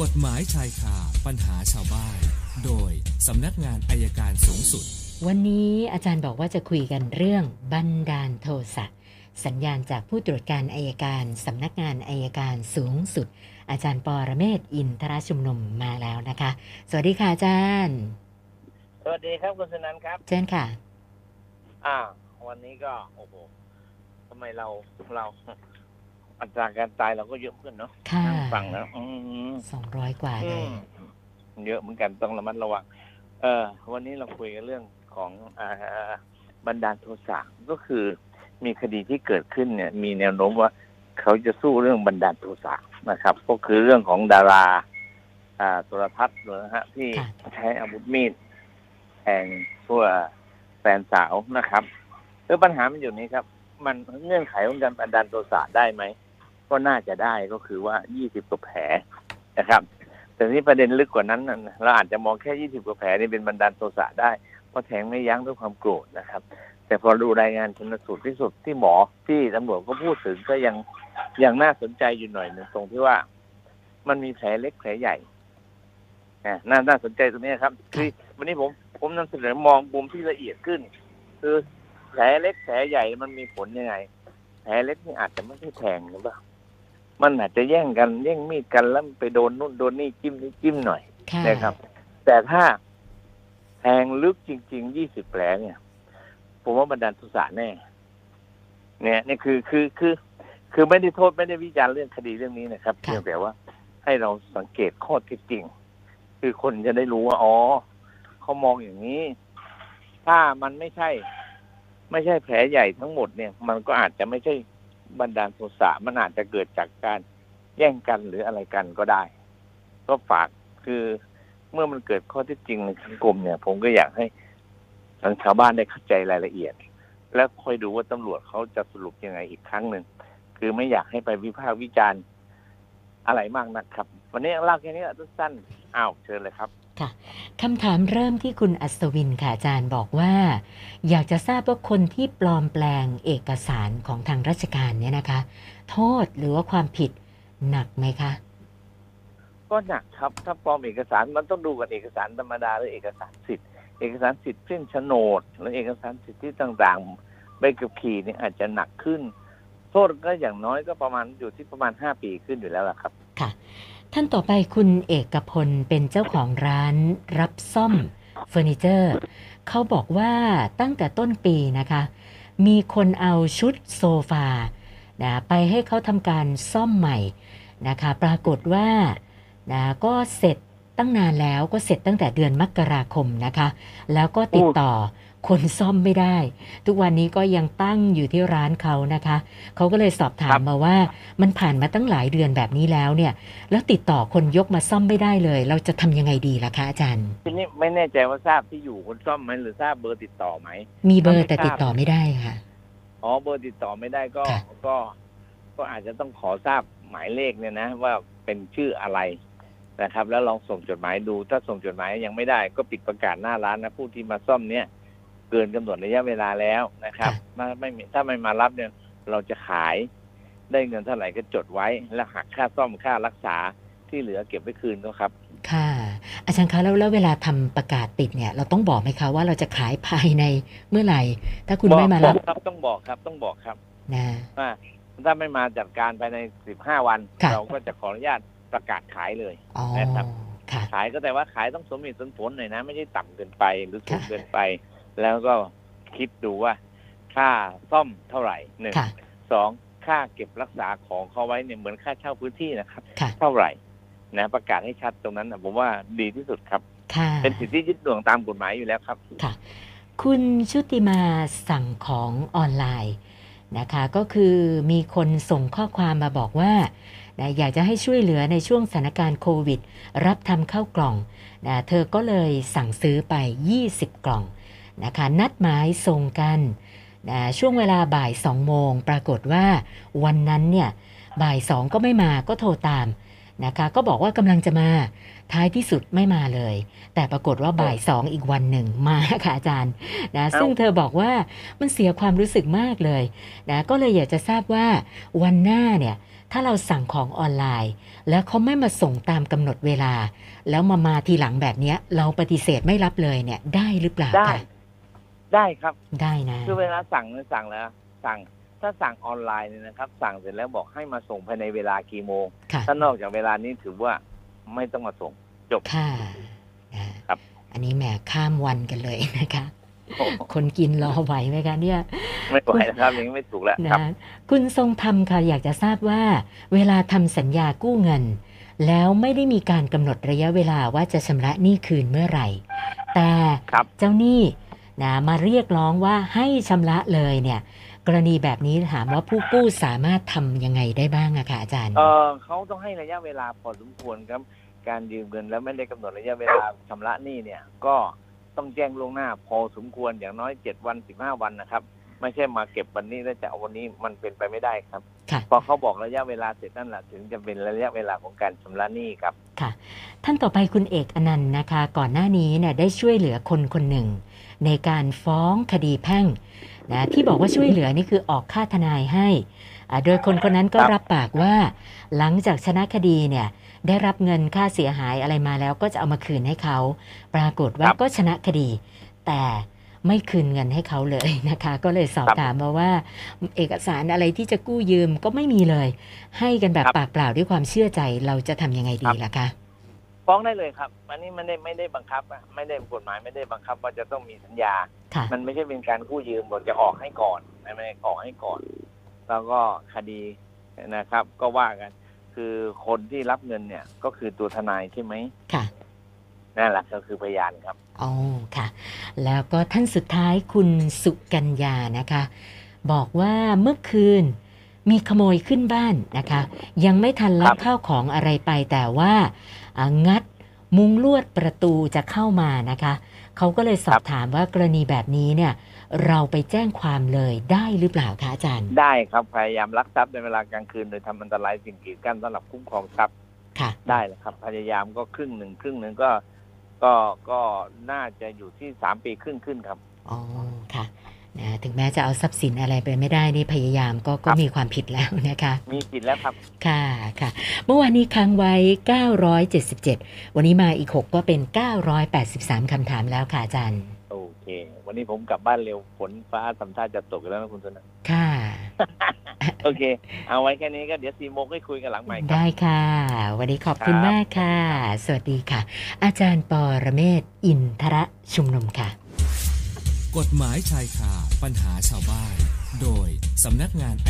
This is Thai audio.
กฎหมายชายคาปัญหาชาวบ้าน โดยสำนักงานอายการสูงสุด วันนี้อาจารย์บอกว่าจะคุยกันเรื่องบันดาลโทสะสัญญาณจากผู้ตรวจการอัยการสำนักงานอัยการสูงสุด อาจารย์ปอระเมศวร์อินทรชุมนุมมาแล้วนะคะ สวัสดีค่ะอาจารย์ สวัสดีครับคุณสนันครับ เชิญค่ะ อ่า วันนี้ก็โอ้โหทำไมเราเรา อัตราการตายเราก็เยอะขึ้นเนาะค่ะนั่งฟังแล้วอืมสองร้อยกว่าอืเลยมเยอะเหมือนกันต้องระมัดระวัง เออ วันนี้เราคุยกันเรื่องของอ่าบันดาลโทสะก็คือมีคดีที่เกิดขึ้นเนี่ย มีแนวโน้มว่าเขาจะสู้เรื่องบันดาลโทสะนะครับ ก็คือเรื่องของดาราอ่าโทรทัศน์นะฮะที่ค่ะใช้อาวุธมีดแทงตัวแฟนสาวนะครับคือปัญหามันอยู่นี้ครับ มันเงื่อนไขของการบันดาลโทสะได้ไหม ก็น่าจะได้ก็คือว่า 20 กว่าแผลนะครับ แต่ที่ประเด็นลึกกว่านั้นเราอาจจะมองแค่ 20 กว่าแผลนี่เป็นบันดาลโทสะได้ เพราะแทงไม่ยั้งด้วยความโกรธนะครับ แต่พอดูรายงานชนสูตรที่สุดที่หมอที่ตำรวจก็พูดถึงก็ยังยังน่าสนใจอยู่หน่อยนึงตรงที่ว่า มันมีแผลเล็กแผลใหญ่น่าน่าสนใจตรงนี้ครับ คือวันนี้ผมผมนำเสนอมองมุมที่ละเอียดขึ้น คือแผลเล็กแผลใหญ่มันมีผลยังไง แผลเล็กนี่อาจจะไม่ใช่แทงหรือเปล่า มันอาจจะแย่งกันแย่งมีดกันแล้วไปโดนนู่นโดนนี่จิ้มนี่จิ้มหน่อยค่ะนะครับ แต่ถ้าแทงลึกจริงๆยี่สิบแผลเนี่ย ผมว่าบันดาลโทุสะแน่ เนี่ยนี่คือคือคือ คือไม่ได้โทษไม่ได้วิจารณ์เรื่องคดีเรื่องนี้นะครับค่ะเพียงแต่ว่า ให้เราสังเกตข้อเท็จจริง คือคนจะได้รู้ว่าอ๋อเขามองอย่างนี้ ถ้ามันไม่ใช่ ไม่ใช่แผลใหญ่ทั้งหมดเนี่ย มันก็อาจจะไม่ใช่ บันดาลโทสะมันอาจจะเกิดจากการแย่งกันหรืออะไรกันก็ได้ ก็ฝากคือเมื่อมันเกิดข้อท็จจริงในสังคมเนี่ย ผมก็อยากให้ทางชาวบ้านได้เข้าใจรายละเอียด แล้วค่อยดูว่าตำรวจเขาจะสรุปยังไงอีกครั้งหนึ่งคือไม่อยากให้ไปวิพากษ์วิจารณ์อะไรมากนะครับ วันนี้เล่าแค่นี้สั้น อ้าวเชิญเลยครับคำถามเริ่มที่คุณอัศวินค่ะอาจารย์บอกว่า อยากจะทราบว่าคนที่ปลอมแปลงเอกสารของทางราชการเนี่ยนะคะ โทษหรือว่าความผิดหนักไหมคะ ก็หนักครับถ้าปลอมเอกสารมันต้องดูกับเอกสารธรรมดาหรือเอกสารสิทธิ์เอกสารสิทธิ์เช่นโฉนดหรือเอกสารสิทธิต่างๆใบขับขี่เนี่ยอาจจะหนักขึ้น โทษก็อย่างน้อยก็ประมาณอยู่ที่ประมาณห้าปีขึ้นอยู่แล้วล่ะครับ ค่ะ ท่านต่อไปคุณเอกพลเป็นเจ้าของร้านรับซ่อมเฟอร์นิเจอร์ เขาบอกว่าตั้งแต่ต้นปีนะคะ มีคนเอาชุดโซฟานะไปให้เขาทำการซ่อมใหม่นะคะ ปรากฏว่านะก็เสร็จตั้งนานแล้วก็เสร็จตั้งแต่เดือนมกราคมนะคะ แล้วก็ติดต่อ คนซ่อมไม่ได้ ทุกวันนี้ก็ยังตั้งอยู่ที่ร้านเขานะคะ เขาก็เลยสอบถาครัมบมาว่า มันผ่านมาตั้งหลายเดือนแบบนี้แล้วเนี่ย แล้วติดต่อคนยกมาซ่อมไม่ได้เลย เราจะทำยังไงดีล่ะคะอาจารย์ทีนี้ไม่แน่ใจว่าทราบที่อยู่คนซ่อมไหมหรือทราบเบอร์ติดต่อไหมมีเบอร์ไม่ทราบแต่ติดต่อไม่ได้ค่ะอ๋อเบอร์ติดต่อไม่ได้ก็ค่ะก็ ก็อาจจะต้องขอทราบหมายเลขเนี่ยนะ ว่าเป็นชื่ออะไรนะครับ แล้วลองส่งจดหมายดู ถ้าส่งจดหมายยังไม่ได้ ก็ปิดประกาศหน้าร้านนะผู้ที่มาซ่อมเนี่ย เกินกำหนดระยะเวลาแล้วนะครับถ้าไม่มีถ้าไม่มารับเนี่ยเราจะขายได้เงินเท่าไหร่ก็จดไว้ แล้วหักค่าซ่อมค่ารักษาที่เหลือเก็บไว้คืนก็ครับ ค่ะ อาจารย์คะแล้วแล้วเวลาทำประกาศติดเนี่ย เราต้องบอกไหมคะว่าเราจะขายภายในเมื่อไหร่ ถ้าคุณไม่มาบรัอบกครับต้องบอกครับต้องบอกครับนะว่าถ้าไม่มาจัดการภายในสิบห้าวันค่ะเราก็จะขออนุญาตประกาศขายเลยอ๋อนะครับค่ะขายก็แต่ว่าขายต้องสมเหตุสมผลหน่อยนะ ไม่ใช่ต่ำเกินไปหรือสูงค่ะเกินไป แล้วก็คิดดูว่า ค่าซ่อมเท่าไหร่หนึ่งค่ะสองค่าเก็บรักษาของเขาไว้เนี่ยเหมือนค่าเช่าพื้นที่นะครับค่ะเท่าไหร่นะประกาศให้ชัดตรงนั้นนะผมว่าดีที่สุดครับค่ะเป็นสิทธิยึดดวงตามกฎหมายอยู่แล้วครับค่ะ คุณชุติมาสั่งของออนไลน์นะคะ ก็คือมีคนส่งข้อความมาบอกว่านะอยากจะให้ช่วยเหลือในช่วงสถานการณ์โควิด รับทำข้าวกล่องนะเธอก็เลยสั่งซื้อไป 20 กล่อง นะคะนัดหมายส่งกันนะช่วงเวลาบ่าย2โมงปรากฏว่าวันนั้นเนี่ยบ่าย2ก็ไม่มาก็โทรตามนะคะก็บอกว่ากำลังจะมาท้ายที่สุดไม่มาเลย แต่ปรากฏว่าบ่ายสองอีกวันหนึ่งมาค่ะอาจารย์นะเอ้าซึ่งเธอบอกว่ามันเสียความรู้สึกมากเลยนะก็เลยอยากจะทราบว่าวันหน้าเนี่ยถ้าเราสั่งของออนไลน์ แล้วเขาไม่มาส่งตามกำหนดเวลา แล้วมามาทีหลังแบบเนี้ยเราปฏิเสธไม่รับเลยเนี่ยได้หรือเปล่าได้คะ ได้ครับ ได้นะ คือเวลาสั่งเนี่ยสั่งแล้ว สั่งถ้าสั่งออนไลน์เนี่ยนะครับ สั่งเสร็จแล้วบอกให้มาส่งภายในเวลากี่โมง ค่ะถ้านอกจากเวลานี้ถือว่าไม่ต้องมาส่งจบค่ะนะครับ อันนี้แหมข้ามวันกันเลยนะคะโอ้คนกินรอไหวไหมคะเนี่ย ไม่ไหวนะครับอย่างนี้ไม่ถูกแล้วนะครับ คุณทรงธรรมค่ะอยากจะทราบว่า เวลาทำสัญญากู้เงิน แล้วไม่ได้มีการกำหนดระยะเวลาว่าจะชำระหนี้คืนเมื่อไหร่ แต่ครับ เจ้าหนี้ นะมาเรียกร้องว่าให้ชำระเลยเนี่ยกรณีแบบนี้ถามว่าผู้กู้สามารถทำยังไงได้บ้างอะคะอาจารย์ เออเขาต้องให้ระยะเวลาพอสมควรครับ การยืมเงินแล้วไม่ได้กำหนดระยะเวลาชำระหนี้เนี่ย ก็ต้องแจ้งล่วงหน้าพอสมควรอย่างน้อยเจ็ดวันสิบห้าวันนะครับ ไม่ใช่มาเก็บวันนี้แล้วจะเอาวันนี้มันเป็นไปไม่ได้ครับค่ะพอเขาบอกระยะเวลาเสร็จนั่นแหละถึงจะเป็นระยะเวลาของการชำระหนี้ครับค่ะ ท่านต่อไปคุณเอกอนันต์นะคะ ก่อนหน้านี้เนี่ยได้ช่วยเหลือคนคนหนึ่ง ในการฟ้องคดีแพ่งนะที่บอกว่าช่วยเหลือนี่คือออกค่าทนายให้อ่าโดยคนคนนั้นก็ครับรับปากว่า หลังจากชนะคดีเนี่ยได้รับเงินค่าเสียหายอะไรมาแล้วก็จะเอามาคืนให้เขา ปรากฏว่าก็ชนะคดี แต่ ไม่คืนเงินให้เขาเลยนะคะ ก็เลยสอบถามมาว่า เอกสารอะไรที่จะกู้ยืมก็ไม่มีเลย ให้กันแบบปากเปล่าด้วยความเชื่อใจเราจะทำยังไงดีล่ะคะฟ้องได้เลยครับ อันนี้ไม่ได้ไม่ได้บังคับอะไม่ได้กฎหมายไม่ได้บังคับว่าจะต้องมีสัญญาค่ะมันไม่ใช่เป็นการกู้ยืมบอกจะออกให้ก่อนไม่ไม่ออกให้ก่อน แล้วก็คดีนะครับ ก็ว่ากัน คือคนที่รับเงินเนี่ยก็คือตัวทนายใช่ไหมค่ะ นั่นแหละก็คือพยานครับ อ๋อค่ะ แล้วก็ท่านสุดท้ายคุณสุกัญญานะคะ บอกว่าเมื่อคืนมีขโมยขึ้นบ้านนะคะ ยังไม่ทันลัครักบข้าวของอะไรไปแต่ว่าอ่างัดมุงลวดประตูจะเข้ามานะคะ เขาก็เลยสอบถามว่ากรณีแบบนี้เนี่ย เราไปแจ้งความเลยได้หรือเปล่าคะอาจารย์ ได้ครับพยายามลักทรัพย์ในเวลากลางคืนโดยทำอันตรายสิ่งกีดกั้นสำหรับคุ้มครองทรัพย์ค่ะได้เลยครับพยายามก็ครึ่งหนึ่งครึ่งหนึ่งก็ ก็ก็น่าจะอยู่ที่สามปีครึ่งขึ้นครับ อ๋อค่ะนะถึงแม้จะเอาทรัพย์สินอะไรไปไม่ได้นี่พยายามก็ก็ครับมีความผิดแล้วนะคะ มีผิดแล้วครับ ค่ะค่ะ เมื่อวานนี้ค้างไว้ 977 วันนี้มาอีก 6 ก็เป็น 983คำถามแล้วค่ะอาจารย์ โอเค วันนี้ผมกลับบ้านเร็วฝนฟ้าทำท่าจะตกแล้วนะคุณชนะค่ะ โอเค เอาไว้แค่นี้ก็เดี๋ยวสี่โมงให้คุยกันหลังใหม่ครับได้ค่ะ วันนี้ขอบคุณครับมากค่ะ สวัสดีค่ะ อาจารย์ปอระเมศวร์อินทระชุมนุมค่ะ กฎหมายชายคาปัญหาชาวบ้าน โดยสำนักงานอาย